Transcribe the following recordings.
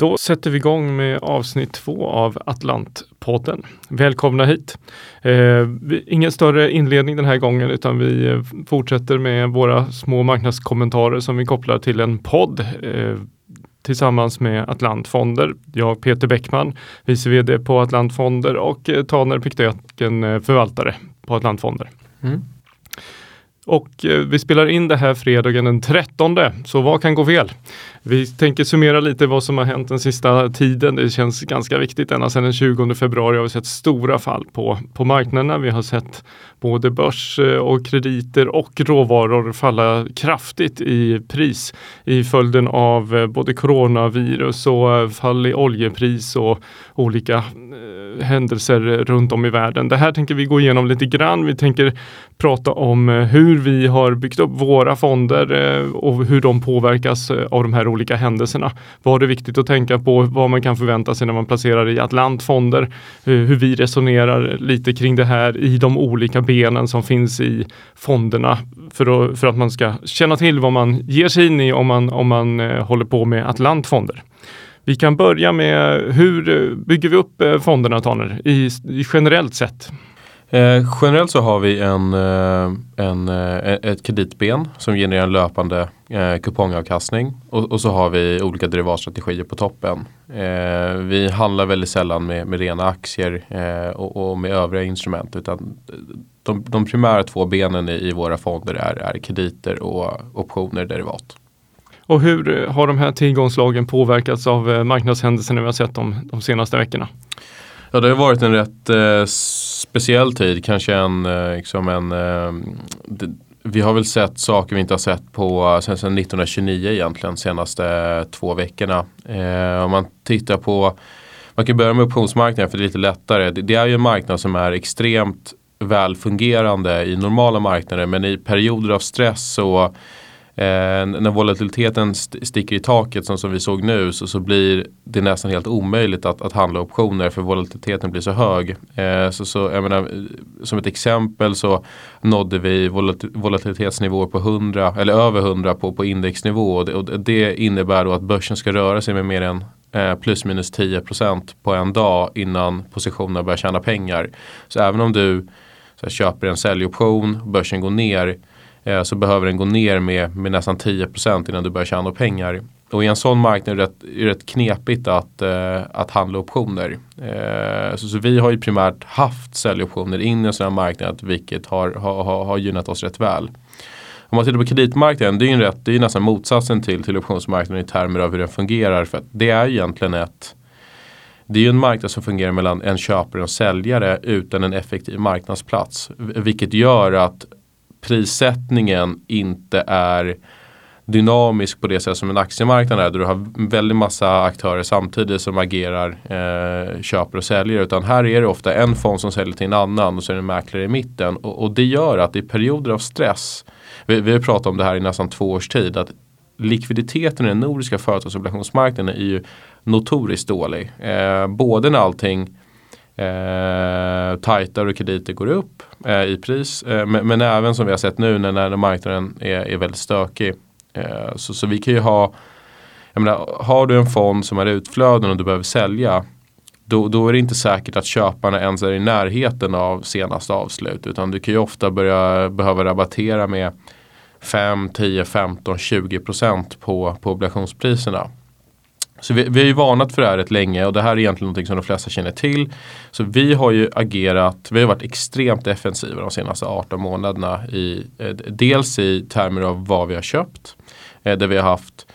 Då sätter vi igång med avsnitt två av Atlantpodden. Välkomna hit! Eh, ingen större inledning den här gången utan vi eh, fortsätter med våra små marknadskommentarer som vi kopplar till en podd eh, tillsammans med Atlantfonder. Jag Peter Bäckman, vice vd på Atlantfonder och eh, Taner Piktöken, eh, förvaltare på Atlantfonder. Mm. Och eh, vi spelar in det här fredagen den 13. Så vad kan gå fel? Vi tänker summera lite vad som har hänt den sista tiden. Det känns ganska viktigt. Ända sedan den 20 februari har vi sett stora fall på, på marknaderna. Vi har sett både börs eh, och krediter och råvaror falla kraftigt i pris i följden av eh, både coronavirus och fall i oljepris och olika händelser runt om i världen. Det här tänker vi gå igenom lite grann. Vi tänker prata om hur vi har byggt upp våra fonder eh, och hur de påverkas eh, av de här olika händelserna. Vad är viktigt att tänka på? Vad man kan förvänta sig när man placerar i Atlantfonder? Hur vi resonerar lite kring det här i de olika benen som finns i fonderna för att, för att man ska känna till vad man ger sig in i om man, om man eh, håller på med Atlantfonder. Vi kan börja med hur bygger vi upp fonderna Taner i, i generellt sett? Eh, generellt så har vi en, eh, en, eh, e- ett kreditben som genererar en löpande eh, kupongavkastning och, och, så har vi olika derivatstrategier på toppen. Eh, vi handlar väldigt sällan med, med rena aktier eh, och, och, med övriga instrument utan de, de primära två benen i, i våra fonder är, är krediter och optioner derivat. Och hur eh, har de här tillgångslagen påverkats av marknadshändelserna vi har sett de, de senaste veckorna? Ja, det har varit en rätt eh, speciell tid. Kanske en, eh, liksom en eh, det, vi har väl sett saker vi inte har sett på eh, sen, sen 1929 egentligen senaste två veckorna. Eh, om man tittar på man kan börja med optionsmarknaden för det är lite lättare. Det, det är ju en marknad som är extremt välfungerande i normala marknader men i perioder av stress så Eh, när volatiliteten st sticker i taket som, som vi såg nu så, så blir det nästan helt omöjligt att, att handla optioner för volatiliteten blir så hög. Eh, så, så, jag menar, eh, som ett exempel så nådde vi volatilitetsnivåer på 100 eller över 100 på, på indexnivå och det, och det innebär då att börsen ska röra sig med mer än eh, plus minus 10% på en dag innan positionerna börjar tjäna pengar. Så även om du så här, köper en säljoption, börsen går ner eh, så behöver den gå ner med, med nästan 10% innan du börjar tjäna pengar. Och i en sån marknad är det rätt, är det rätt knepigt att, eh, att handla optioner. Eh, så, så, vi har ju primärt haft säljoptioner in i en sån här marknad vilket har, har, har gynnat oss rätt väl. Om man tittar på kreditmarknaden, det är ju rätt, det är nästan motsatsen till, till optionsmarknaden i termer av hur den fungerar. För det är egentligen ett det är ju en marknad som fungerar mellan en köpare och en säljare utan en effektiv marknadsplats. Vilket gör att prissättningen inte är dynamisk på det sätt som en aktiemarknad är. Där du har väldigt massa aktörer samtidigt som agerar eh, köper och säljer. Utan här är det ofta en fond som säljer till en annan och så är det en mäklare i mitten. Och, och det gör att i perioder av stress, vi, vi har pratat om det här i nästan två års tid, att likviditeten i den nordiska företagsobligationsmarknaden är ju notoriskt dålig. Eh, både när allting eh, tajtare och krediter går upp eh, i pris. Eh, men, men, även som vi har sett nu när, när marknaden är, är väldigt stökig. Eh, så, så vi kan ju ha, jag menar, har du en fond som är utflöden och du behöver sälja då, då, är det inte säkert att köparna ens är i närheten av senaste avslut. Utan du kan ju ofta börja behöva rabattera med 5, 10, 15, 20 procent på, på obligationspriserna. Så vi, vi har ju varnat för det här rätt länge och det här är egentligen någonting som de flesta känner till. Så vi har ju agerat, vi har varit extremt defensiva de senaste 18 månaderna. I, eh, dels i termer av vad vi har köpt. Eh, där vi har haft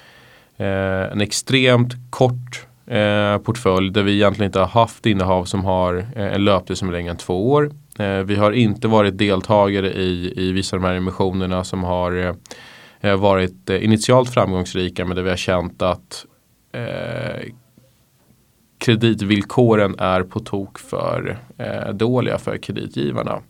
eh, en extremt kort eh, portfölj där vi egentligen inte har haft innehav som har eh, en löptid som är längre än två år. Eh, vi har inte varit deltagare i, i vissa av de här emissionerna som har eh, varit eh, initialt framgångsrika men där vi har känt att eh, kreditvillkoren är på tok för eh, dåliga för kreditgivarna.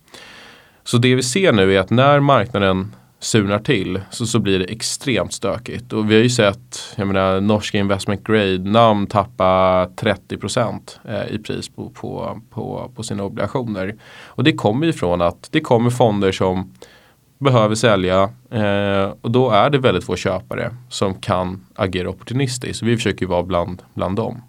Så det vi ser nu är att när marknaden surnar till så, så blir det extremt stökigt. Och vi har ju sett, jag menar norska investment grade namn tappa 30% eh, i pris på, på, på, på sina obligationer. Och det kommer ifrån att det kommer fonder som behöver sälja eh, och då är det väldigt få köpare som kan agera opportunistiskt. Så vi försöker vara bland, bland dem.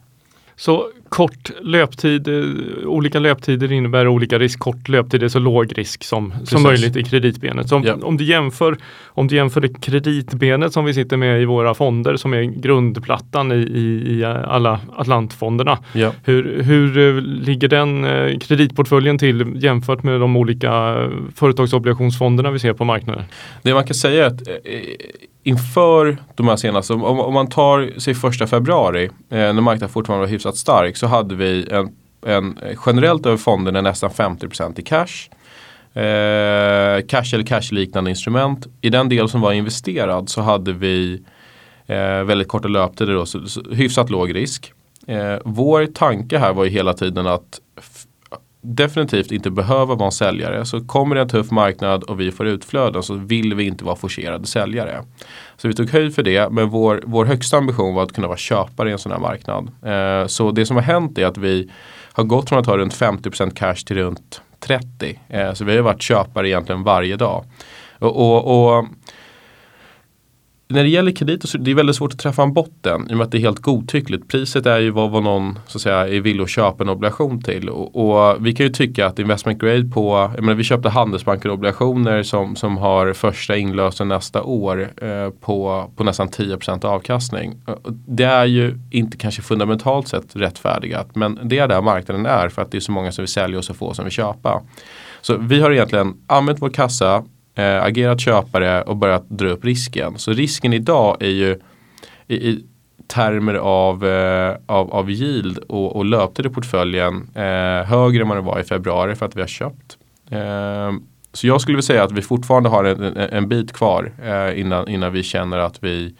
Så kort löptid, eh, olika löptider innebär olika risk. Kort löptid är så låg risk som, som möjligt i kreditbenet. Så om, Ja. om, du jämför, om du jämför det kreditbenet som vi sitter med i våra fonder som är grundplattan i, i, i alla Atlantfonderna. Ja. Hur, hur eh, ligger den eh, kreditportföljen till jämfört med de olika företagsobligationsfonderna vi ser på marknaden? Det man kan säga är att inför de här senaste, om, om man tar sig första februari eh, när marknaden fortfarande var hyfsat stark så hade vi en, en eh, generellt över fonderna nästan 50% i cash. Eh, cash eller cash-liknande instrument. I den del som var investerad så hade vi eh, väldigt korta löptider då, så, så hyfsat låg risk. Eh, vår tanke här var ju hela tiden att definitivt inte behöva vara en säljare. Så kommer det en tuff marknad och vi får utflöden så vill vi inte vara forcerade säljare. Så vi tog höjd för det men vår, vår högsta ambition var att kunna vara köpare i en sån här marknad. Eh, så det som har hänt är att vi har gått från att ha runt 50% cash till runt 30. Eh, så vi har varit köpare egentligen varje dag. Och, och, och när det gäller krediter så är det väldigt svårt att träffa en botten i och med att det är helt godtyckligt. Priset är ju vad, vad någon så att säga, är villig att köpa en obligation till. Och, och vi kan ju tycka att investment grade på, jag menar vi köpte Handelsbanken obligationer som, som har första inlösen nästa år eh, på, på nästan 10% avkastning. Eh, det är ju inte kanske fundamentalt sett rättfärdigat men det är där marknaden är för att det är så många som vill sälja och så få som vill köpa. Så vi har egentligen använt vår kassa eh, agerat köpare och börjat dra upp risken. Så risken idag är ju i, i termer av, eh, av, av yield och, och löptid i portföljen eh, högre än vad det var i februari för att vi har köpt. Eh, så jag skulle vilja säga att vi fortfarande har en, en, en bit kvar eh, innan, innan vi känner att vi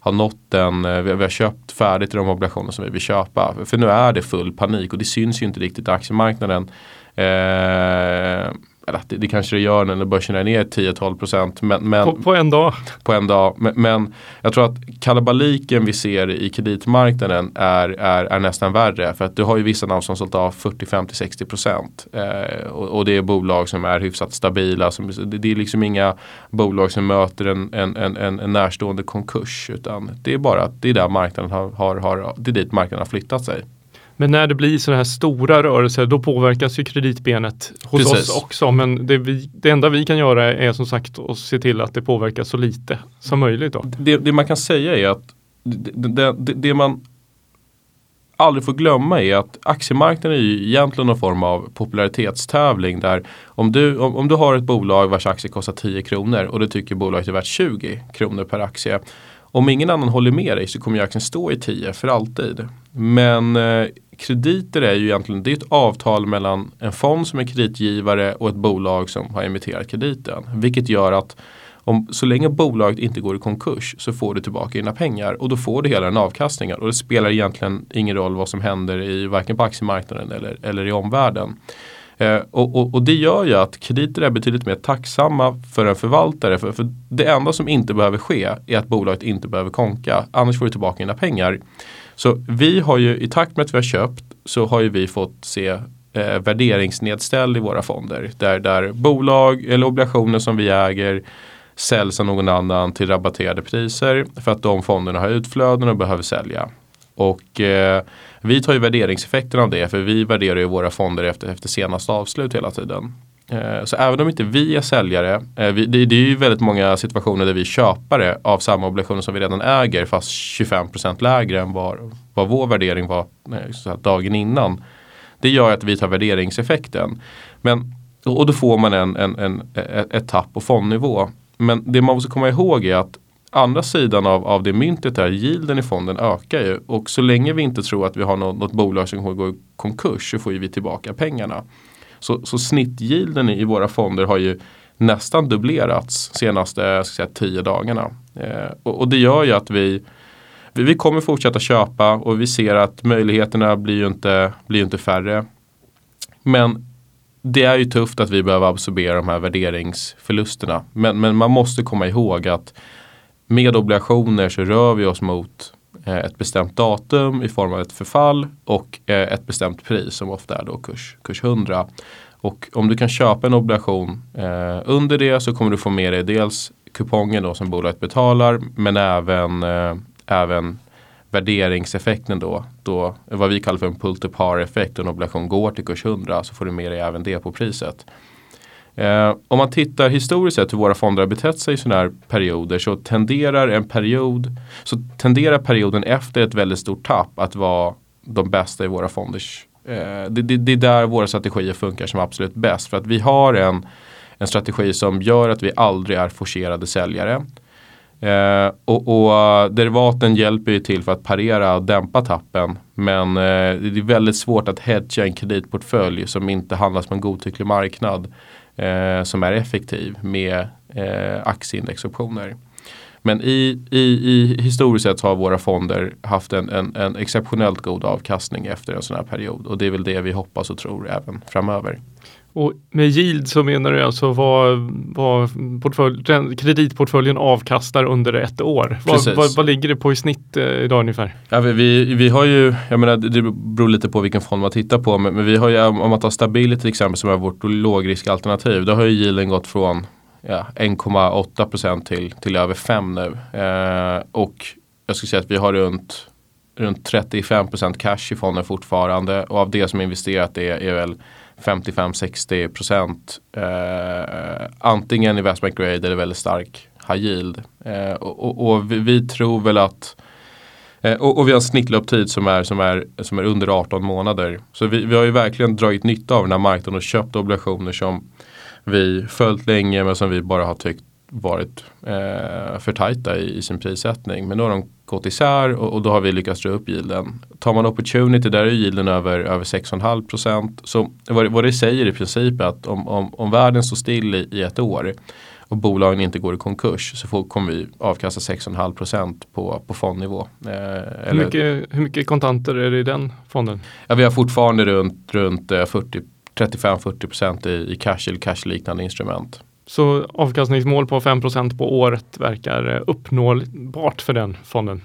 har nått den, eh, vi har, vi har köpt färdigt de obligationer som vi vill köpa. För nu är det full panik och det syns ju inte riktigt i aktiemarknaden. Eh, eller det, det kanske det gör när börsen är ner 10-12% men, men På, på en dag. på en dag. Men, men jag tror att kalabaliken vi ser i kreditmarknaden är, är, är nästan värre. För att du har ju vissa namn som sålt av 40, 50, 60 procent. Eh, och, och det är bolag som är hyfsat stabila. Som, det, det är liksom inga bolag som möter en, en, en, en, en närstående konkurs. Utan det är bara att det är där marknaden har, har, har, det är dit marknaden har flyttat sig. Men när det blir sådana här stora rörelser då påverkas ju kreditbenet hos Precis. oss också. Men det, vi, det enda vi kan göra är som sagt att se till att det påverkas så lite som möjligt. Då. det, det man kan säga är att det, det, man aldrig får glömma är att aktiemarknaden är ju egentligen någon form av popularitetstävling där om du, om, om du har ett bolag vars aktie kostar 10 kronor och du tycker bolaget är värt 20 kronor per aktie. Om ingen annan håller med dig så kommer ju aktien stå i 10 för alltid. Men eh, krediter är ju egentligen det är ett avtal mellan en fond som är kreditgivare och ett bolag som har emitterat krediten. Vilket gör att om, så länge bolaget inte går i konkurs så får du tillbaka dina pengar och då får du hela den avkastningen. Och det spelar egentligen ingen roll vad som händer i varken på aktiemarknaden eller, eller i omvärlden. Eh, och, och, och det gör ju att krediter är betydligt mer tacksamma för en förvaltare. För, för det enda som inte behöver ske är att bolaget inte behöver konka. Annars får du tillbaka dina pengar. Så vi har ju i takt med att vi har köpt så har ju vi fått se eh, värderingsnedställ i våra fonder. Där, där bolag eller obligationer som vi äger säljs av någon annan till rabatterade priser för att de fonderna har utflöden och behöver sälja. Och eh, vi tar ju värderingseffekten av det för vi värderar ju våra fonder efter, efter senaste avslut hela tiden. Eh, så även om inte vi är säljare, eh, det, är ju väldigt många situationer där vi är köpare av samma obligationer som vi redan äger fast 25% lägre än vad, vad vår värdering var eh, dagen innan. Det gör att vi tar värderingseffekten. Men, och då får man en, en, en, ett, tapp på fondnivå. Men det man måste komma ihåg är att andra sidan av, av det myntet är yielden i fonden ökar ju. Och så länge vi inte tror att vi har något, något bolag som går i konkurs så får ju vi tillbaka pengarna. Så, så snittyielden i, våra fonder har ju nästan dubblerats senaste ska säga, tio dagarna. Eh, och, och det gör ju att vi vi, vi kommer fortsätta köpa och vi ser att möjligheterna blir ju inte, blir inte färre. Men det är ju tufft att vi behöver absorbera de här värderingsförlusterna. Men, men man måste komma ihåg att med obligationer så rör vi oss mot Eh, ett bestämt datum i form av ett förfall och eh, ett bestämt pris som ofta är då kurs, kurs 100. Och om du kan köpa en obligation eh, under det så kommer du få med dig dels kupongen då som bolaget betalar men även, eh, även värderingseffekten då, då. Vad vi kallar för en pull to par effekt. En obligation går till kurs 100 så får du med dig även det på priset. Eh, om man tittar historiskt sett hur våra fonder har betett sig i sådana här perioder så tenderar en period så tenderar perioden efter ett väldigt stort tapp att vara de bästa i våra fonders. Eh, det, det, det, är där våra strategier funkar som absolut bäst för att vi har en, en strategi som gör att vi aldrig är forcerade säljare. Eh, och, och eh, derivaten hjälper ju till för att parera och dämpa tappen. Men eh, det är väldigt svårt att hedga en kreditportfölj som inte handlas på en godtycklig marknad eh, som är effektiv med eh, aktieindexoptioner. Men i, i, i historiskt sett har våra fonder haft en, en, en, exceptionellt god avkastning efter en sån här period och det är väl det vi hoppas och tror även framöver. Och med yield så menar du alltså vad, vad portfölj, kreditportföljen avkastar under ett år? Vad, vad, vad, ligger det på i snitt eh, idag ungefär? Ja, vi, vi har ju, jag menar det beror lite på vilken fond man tittar på, men, men vi har ju om man tar Stability till exempel som är vårt lågriskalternativ, då har ju yielden gått från ja, 1,8 till, till över 5 nu. Eh, och jag skulle säga att vi har runt runt 35% cash i fonden fortfarande och av det som är investerat är, är väl 55-60 procent eh, antingen investment grade eller väldigt stark high yield. Eh, och, och, och vi, vi, tror väl att eh, och, och, vi har en snittlöptid som är, som, är, som är under 18 månader. Så vi, vi har ju verkligen dragit nytta av den här marknaden och köpt obligationer som vi följt länge men som vi bara har tyckt varit eh, för tajta i, i, sin prissättning. Men nu har de gått isär och, och då har vi lyckats dra upp yielden. Tar man opportunity där är yielden över, över 6,5 procent. Så vad, vad det säger i princip är att om, om, om världen står still i, i ett år och bolagen inte går i konkurs så får, kommer vi avkasta 6,5 procent på, på fondnivå. Eh, hur, mycket, hur mycket kontanter är det i den fonden? Ja, vi har fortfarande runt, runt 40 eh, 35-40 procent i, i cash eller cash-liknande instrument. Så avkastningsmål på 5% på året verkar eh, uppnåbart för den fonden?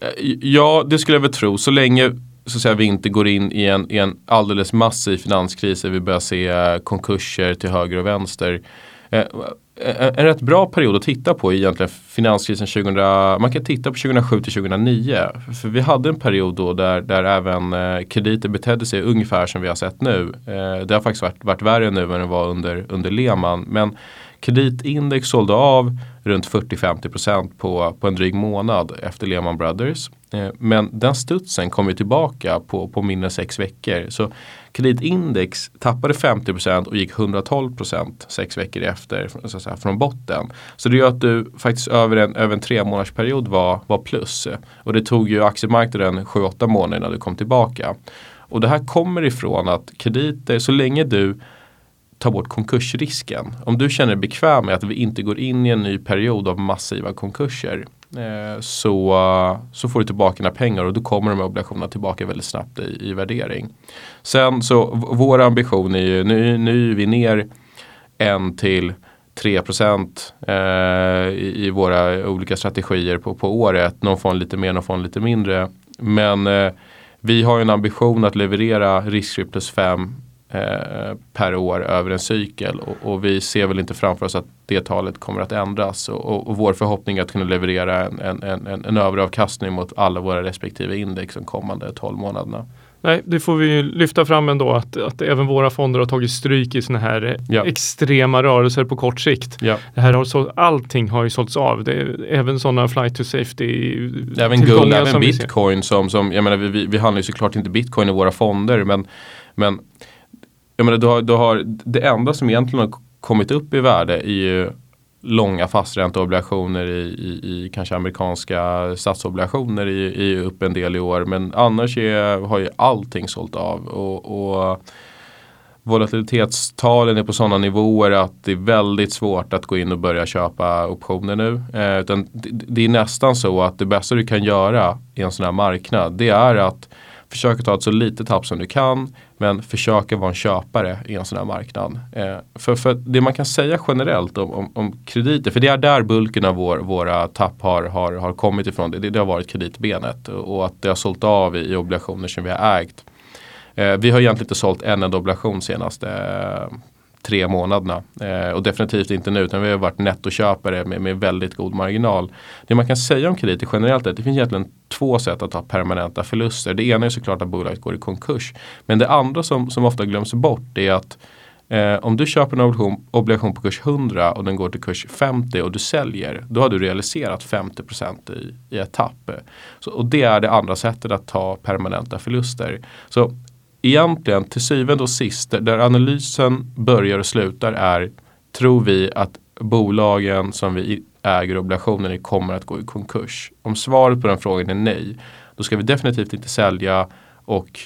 Eh, ja, det skulle jag väl tro. Så länge så att säga, vi inte går in i en, i en alldeles massiv finanskris där vi börjar se eh, konkurser till höger och vänster. Eh, eh, en rätt bra period att titta på är egentligen finanskrisen 2000, man kan titta på 2007 till 2009. För vi hade en period då där, där även eh, krediter betedde sig ungefär som vi har sett nu. det har faktiskt varit, varit värre nu än det var under, under Lehman. Men Kreditindex sålde av runt 40-50% på, på en dryg månad efter Lehman Brothers. Eh, men den studsen kom ju tillbaka på, på mindre än sex veckor. Så kreditindex tappade 50% och gick 112% sex veckor efter så att säga, från botten. Så det gör att du faktiskt över en, över en tre månaders period var, var plus. Och det tog ju aktiemarknaden 7-8 månader innan du kom tillbaka. Och det här kommer ifrån att krediter, så länge du ta bort konkursrisken. Om du känner dig bekväm med att vi inte går in i en ny period av massiva konkurser eh, så, så får du tillbaka dina pengar och då kommer de här obligationerna tillbaka väldigt snabbt i, i värdering. Sen så vår ambition är ju, nu, nu är vi ner en till 3 eh, i, i, våra olika strategier på, på året. Någon fond lite mer, någon fond lite mindre. Men eh, vi har en ambition att leverera riskfri plus 5 per år över en cykel och, och, vi ser väl inte framför oss att det talet kommer att ändras och, och, och vår förhoppning är att kunna leverera en, en, en, en överavkastning mot alla våra respektive index de kommande 12 månaderna. Nej, det får vi lyfta fram ändå att, att även våra fonder har tagit stryk i sådana här ja. extrema rörelser på kort sikt. Ja. Det här har så, allting har ju sålts av. Det är, även sådana flight to safety. Även guld, även bitcoin som, som jag menar vi, vi, vi handlar ju såklart inte bitcoin i våra fonder men, men jag menar, du har, du har, det enda som egentligen har kommit upp i värde är ju långa fastränteobligationer i, i, i, kanske amerikanska statsobligationer i, i upp en del i år. Men annars är, har ju allting sålt av. Och, och volatilitetstalen är på sådana nivåer att det är väldigt svårt att gå in och börja köpa optioner nu. Eh, utan det, det, är nästan så att det bästa du kan göra i en sån här marknad det är att försöka ta ett så litet tapp som du kan men försöka vara en köpare i en sån här marknad. Eh, för, för det man kan säga generellt om, om, om, krediter, för det är där bulken av vår, våra tapp har, har, har kommit ifrån. Det, det har varit kreditbenet och, och att det har sålt av i, i obligationer som vi har ägt. Eh, vi har egentligen inte sålt en enda obligation senaste eh, tre månaderna. Eh, och definitivt inte nu utan vi har varit nettoköpare med, med väldigt god marginal. Det man kan säga om krediter generellt är att det finns egentligen två sätt att ta permanenta förluster. Det ena är såklart att bolaget går i konkurs. Men det andra som, som ofta glöms bort är att Eh, om du köper en obligation, obligation, på kurs 100 och den går till kurs 50 och du säljer, då har du realiserat 50% i, i ett tapp. Så, och det är det andra sättet att ta permanenta förluster. Så egentligen till syvende och sist, där analysen börjar och slutar är, tror vi att bolagen som vi äger obligationer i kommer att gå i konkurs? Om svaret på den frågan är nej, då ska vi definitivt inte sälja och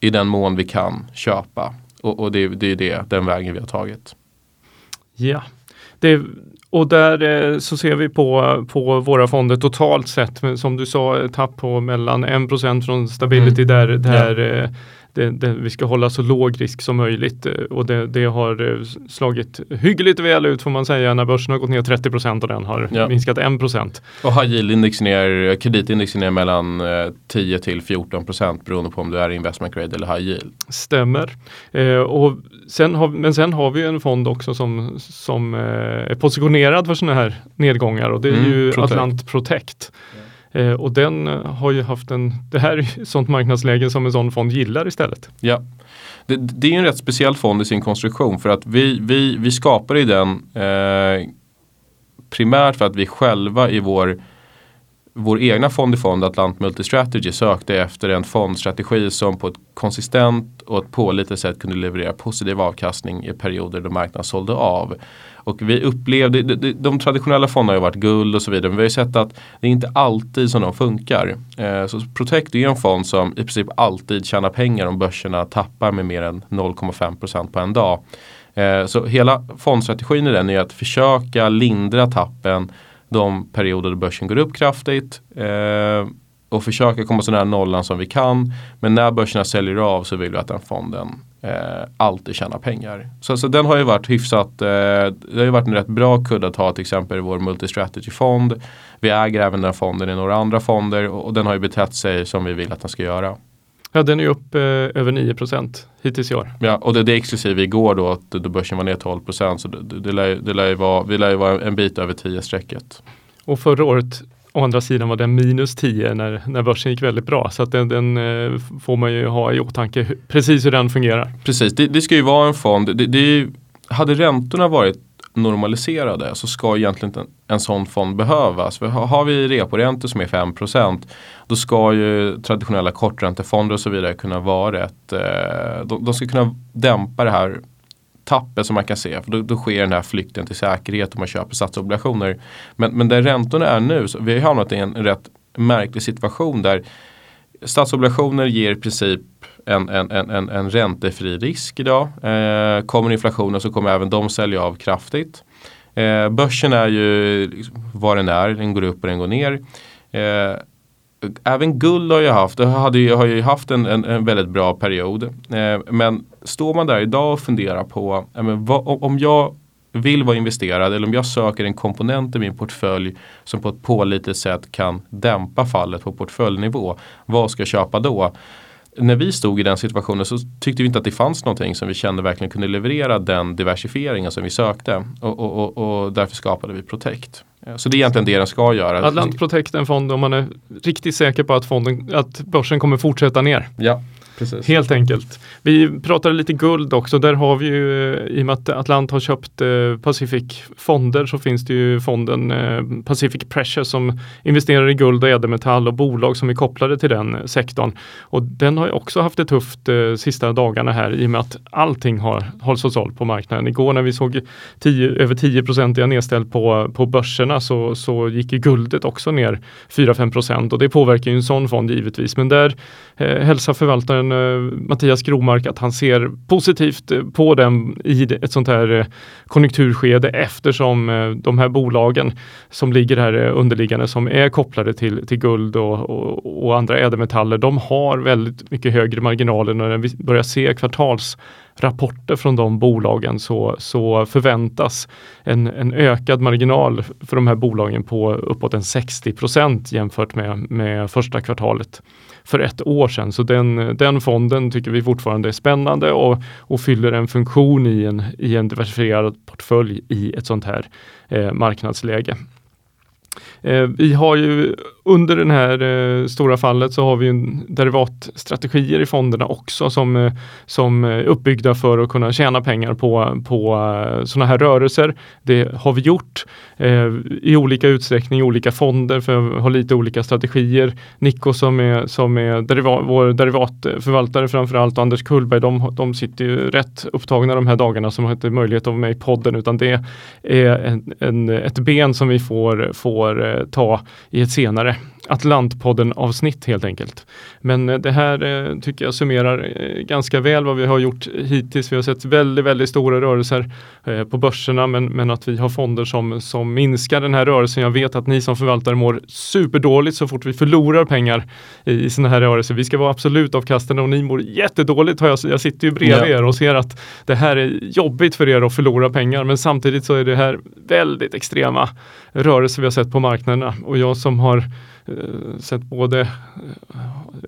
i den mån vi kan köpa. Och, och det, det är det, den vägen vi har tagit. Ja, det, och där eh, så ser vi på, på våra fonder totalt sett, som du sa, tapp på mellan 1% från stability mm. där, där ja. Det, det, vi ska hålla så låg risk som möjligt eh, och det, det, har eh, slagit hyggligt väl ut får man säga när börsen har gått ner 30% och den har ja. minskat 1 Och high yield-index ner, kreditindex ner mellan 10 eh, till 14% beroende på om du är investment grade eller high yield. Stämmer. Eh, och sen har, men sen har vi en fond också som, som eh, är positionerad för sådana här nedgångar och det är mm, ju Protect. Atlant Protect. Ja. Eh, och den eh, har ju haft en, det här är sånt marknadsläge som en sån fond gillar istället. Ja, det, det är en rätt speciell fond i sin konstruktion för att vi, vi, vi skapar i den eh, primärt för att vi själva i vår vår egna fond i fond Atlant Multistrategy sökte efter en fondstrategi som på ett konsistent och ett pålitligt sätt kunde leverera positiv avkastning i perioder då marknaden sålde av. Och vi upplevde, de, de traditionella fonderna har ju varit guld och så vidare men vi har ju sett att det är inte alltid som de funkar. Eh, så Protect är en fond som i princip alltid tjänar pengar om börserna tappar med mer än 0,5% på en dag. Eh, så hela fondstrategin i den är att försöka lindra tappen de perioder då börsen går upp kraftigt eh, och försöka komma så nära nollan som vi kan. Men när börserna säljer av så vill vi att den fonden eh, alltid tjänar pengar. Så, så den har ju varit hyfsat, eh, det har ju varit en rätt bra kudde att ha till exempel i vår multistrategy-fond. Vi äger även den fonden i några andra fonder och, och den har ju betett sig som vi vill att den ska göra. Ja, den är upp eh, över 9 hittills i år. Ja, och det, det är exklusive igår då, att då börsen var ner 12 så det, det, lär, det lär vara, vi lär ju vara en bit över 10-strecket. Och förra året Å andra sidan var den minus 10 när, när börsen gick väldigt bra. Så att den, den eh, får man ju ha i åtanke precis hur den fungerar. Precis, det, det ska ju vara en fond. Det, det, hade räntorna varit normaliserade så ska egentligen inte en, en sån fond behövas. För har vi reporäntor som är 5% då ska ju traditionella korträntefonder och så vidare kunna vara ett, eh, de, de, ska kunna dämpa det här tappet som man kan se. För då, då sker den här flykten till säkerhet om man köper statsobligationer. Men, men där räntorna är nu, så vi har hamnat i en rätt märklig situation där statsobligationer ger i princip en, en, en, en räntefri risk idag. Eh, kommer inflationen så kommer även de sälja av kraftigt. Eh, börsen är ju liksom vad den är, den går upp och den går ner. Eh, även guld har ju haft, hade ju, har ju haft en, en, en väldigt bra period. Eh, men står man där idag och funderar på men, vad, om jag vill vara investerad eller om jag söker en komponent i min portfölj som på ett pålitligt sätt kan dämpa fallet på portföljnivå. Vad ska jag köpa då? När vi stod i den situationen så tyckte vi inte att det fanns någonting som vi kände verkligen kunde leverera den diversifieringen som vi sökte och, och, och, och därför skapade vi Protect. Så det är egentligen det den ska göra. Atlant Protect är en fond om man är riktigt säker på att, fonden, att börsen kommer fortsätta ner. Ja, Precis. Helt enkelt. Vi pratade lite guld också. Där har vi ju, eh, i och med att Atlant har köpt eh, Pacific Fonder så finns det ju fonden eh, Pacific Pressure som investerar i guld och ädelmetall och bolag som är kopplade till den eh, sektorn. Och den har ju också haft det tufft eh, sista dagarna här i och med att allting har hållits och sålt på marknaden. Igår när vi såg 10, över 10 procentiga nedställ på, på börserna så, så gick ju guldet också ner 4-5 procent och det påverkar ju en sån fond givetvis. Men där eh, hälsar förvaltaren eh, Mattias Gromark att han ser positivt eh, på den i ett sånt här eh, konjunkturskede eftersom eh, de här bolagen som ligger här eh, underliggande som är kopplade till, till guld och, och, och andra ädelmetaller, de har väldigt mycket högre marginaler när vi börjar se kvartals rapporter från de bolagen så, så förväntas en, en ökad marginal för de här bolagen på uppåt en 60 procent jämfört med, med första kvartalet för ett år sedan. Så den, den fonden tycker vi fortfarande är spännande och, och fyller en funktion i en, i en diversifierad portfölj i ett sånt här eh, marknadsläge. Eh, vi har ju under det här eh, stora fallet så har vi ju derivatstrategier i fonderna också som, eh, som är uppbyggda för att kunna tjäna pengar på, på sådana här rörelser. Det har vi gjort Eh, i olika utsträckning i olika fonder för att ha lite olika strategier. Nico som är, som är deriva, vår derivatförvaltare framförallt och Anders Kullberg de, de sitter ju rätt upptagna de här dagarna som har inte möjlighet att vara med i podden utan det är en, en, ett ben som vi får, får eh, ta i ett senare Atlantpodden avsnitt helt enkelt. Men eh, det här eh, tycker jag summerar eh, ganska väl vad vi har gjort hittills. Vi har sett väldigt, väldigt stora rörelser på börserna men, men att vi har fonder som, som minskar den här rörelsen. Jag vet att ni som förvaltare mår superdåligt så fort vi förlorar pengar i, i sådana här rörelser. Vi ska vara absolut avkastande och ni mår jättedåligt. Jag, jag sitter ju bredvid ja. er och ser att det här är jobbigt för er att förlora pengar men samtidigt så är det här väldigt extrema rörelser vi har sett på marknaderna och jag som har sett både,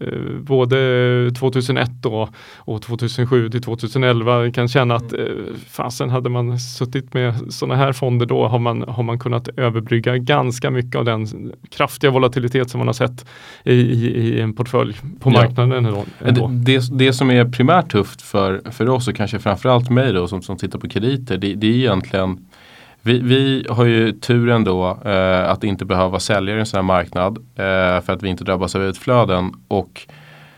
eh, både 2001 och, och 2007 till 2011 kan känna att mm. eh, fasen hade man suttit med sådana här fonder då har man, har man kunnat överbrygga ganska mycket av den kraftiga volatilitet som man har sett i, i, i en portfölj på marknaden. Ja. Ändå. Det, det, det, som är primärt tufft för, för oss och kanske framförallt mig då som, som tittar på krediter det, det är egentligen vi, vi har ju turen då eh, att inte behöva sälja i en sån här marknad eh, för att vi inte drabbas av utflöden. Och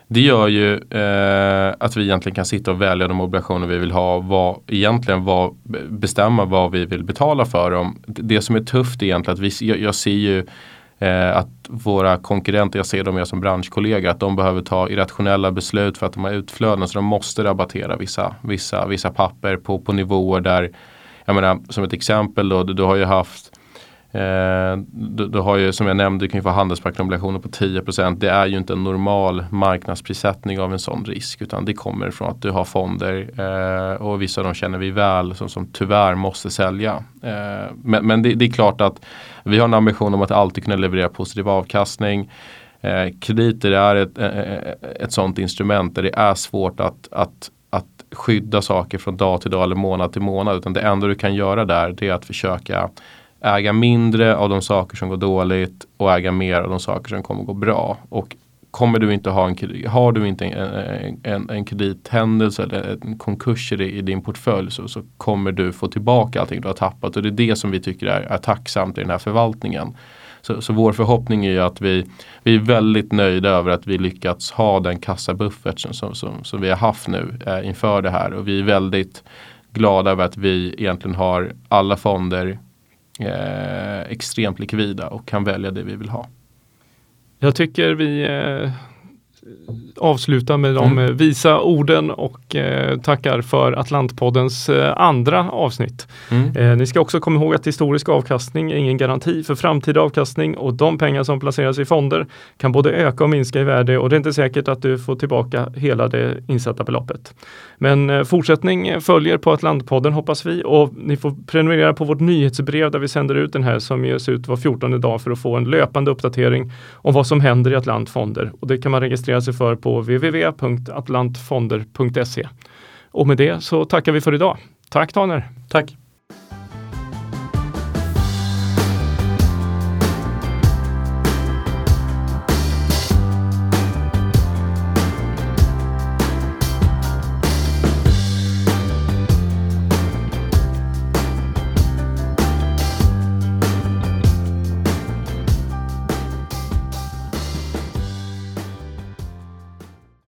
det gör ju eh, att vi egentligen kan sitta och välja de obligationer vi vill ha. Vad, egentligen vad, bestämma vad vi vill betala för dem. Det som är tufft är egentligen att vi, jag, jag ser ju eh, att våra konkurrenter, jag ser dem som branschkollegor, att de behöver ta irrationella beslut för att de har utflöden. Så de måste rabattera vissa, vissa, vissa papper på, på nivåer där jag menar som ett exempel då, du, du har ju haft Eh, du, du, har ju som jag nämnde, du kan ju få handelsmarknadsobligationer på 10% Det är ju inte en normal marknadsprissättning av en sån risk utan det kommer från att du har fonder eh, och vissa av dem känner vi väl som, som tyvärr måste sälja. Eh, men, men det, det, är klart att vi har en ambition om att alltid kunna leverera positiv avkastning. Eh, krediter är ett, ett, ett sånt instrument där det är svårt att, att skydda saker från dag till dag eller månad till månad. Utan det enda du kan göra där det är att försöka äga mindre av de saker som går dåligt och äga mer av de saker som kommer gå bra. Och kommer du inte ha en, har du inte en, en, en kredithändelse eller en konkurs i, i din portfölj så, så, kommer du få tillbaka allting du har tappat. Och det är det som vi tycker är, är tacksamt i den här förvaltningen. Så, så, vår förhoppning är ju att vi, vi är väldigt nöjda över att vi lyckats ha den kassabuffert som, som, som, som vi har haft nu eh, inför det här. Och vi är väldigt glada över att vi egentligen har alla fonder eh, extremt likvida och kan välja det vi vill ha. Jag tycker vi eh, avsluta med de mm. visa orden och eh, tackar för Atlantpoddens eh, andra avsnitt. Mm. Eh, ni ska också komma ihåg att historisk avkastning är ingen garanti för framtida avkastning och de pengar som placeras i fonder kan både öka och minska i värde och det är inte säkert att du får tillbaka hela det insatta beloppet. Men eh, fortsättning följer på Atlantpodden hoppas vi och ni får prenumerera på vårt nyhetsbrev där vi sänder ut den här som ges ut var 14 dag för att få en löpande uppdatering om vad som händer i Atlantfonder och det kan man registrera sig för på www.atlantfonder.se. Och med det så tackar vi för idag. Tack Taner! Tack!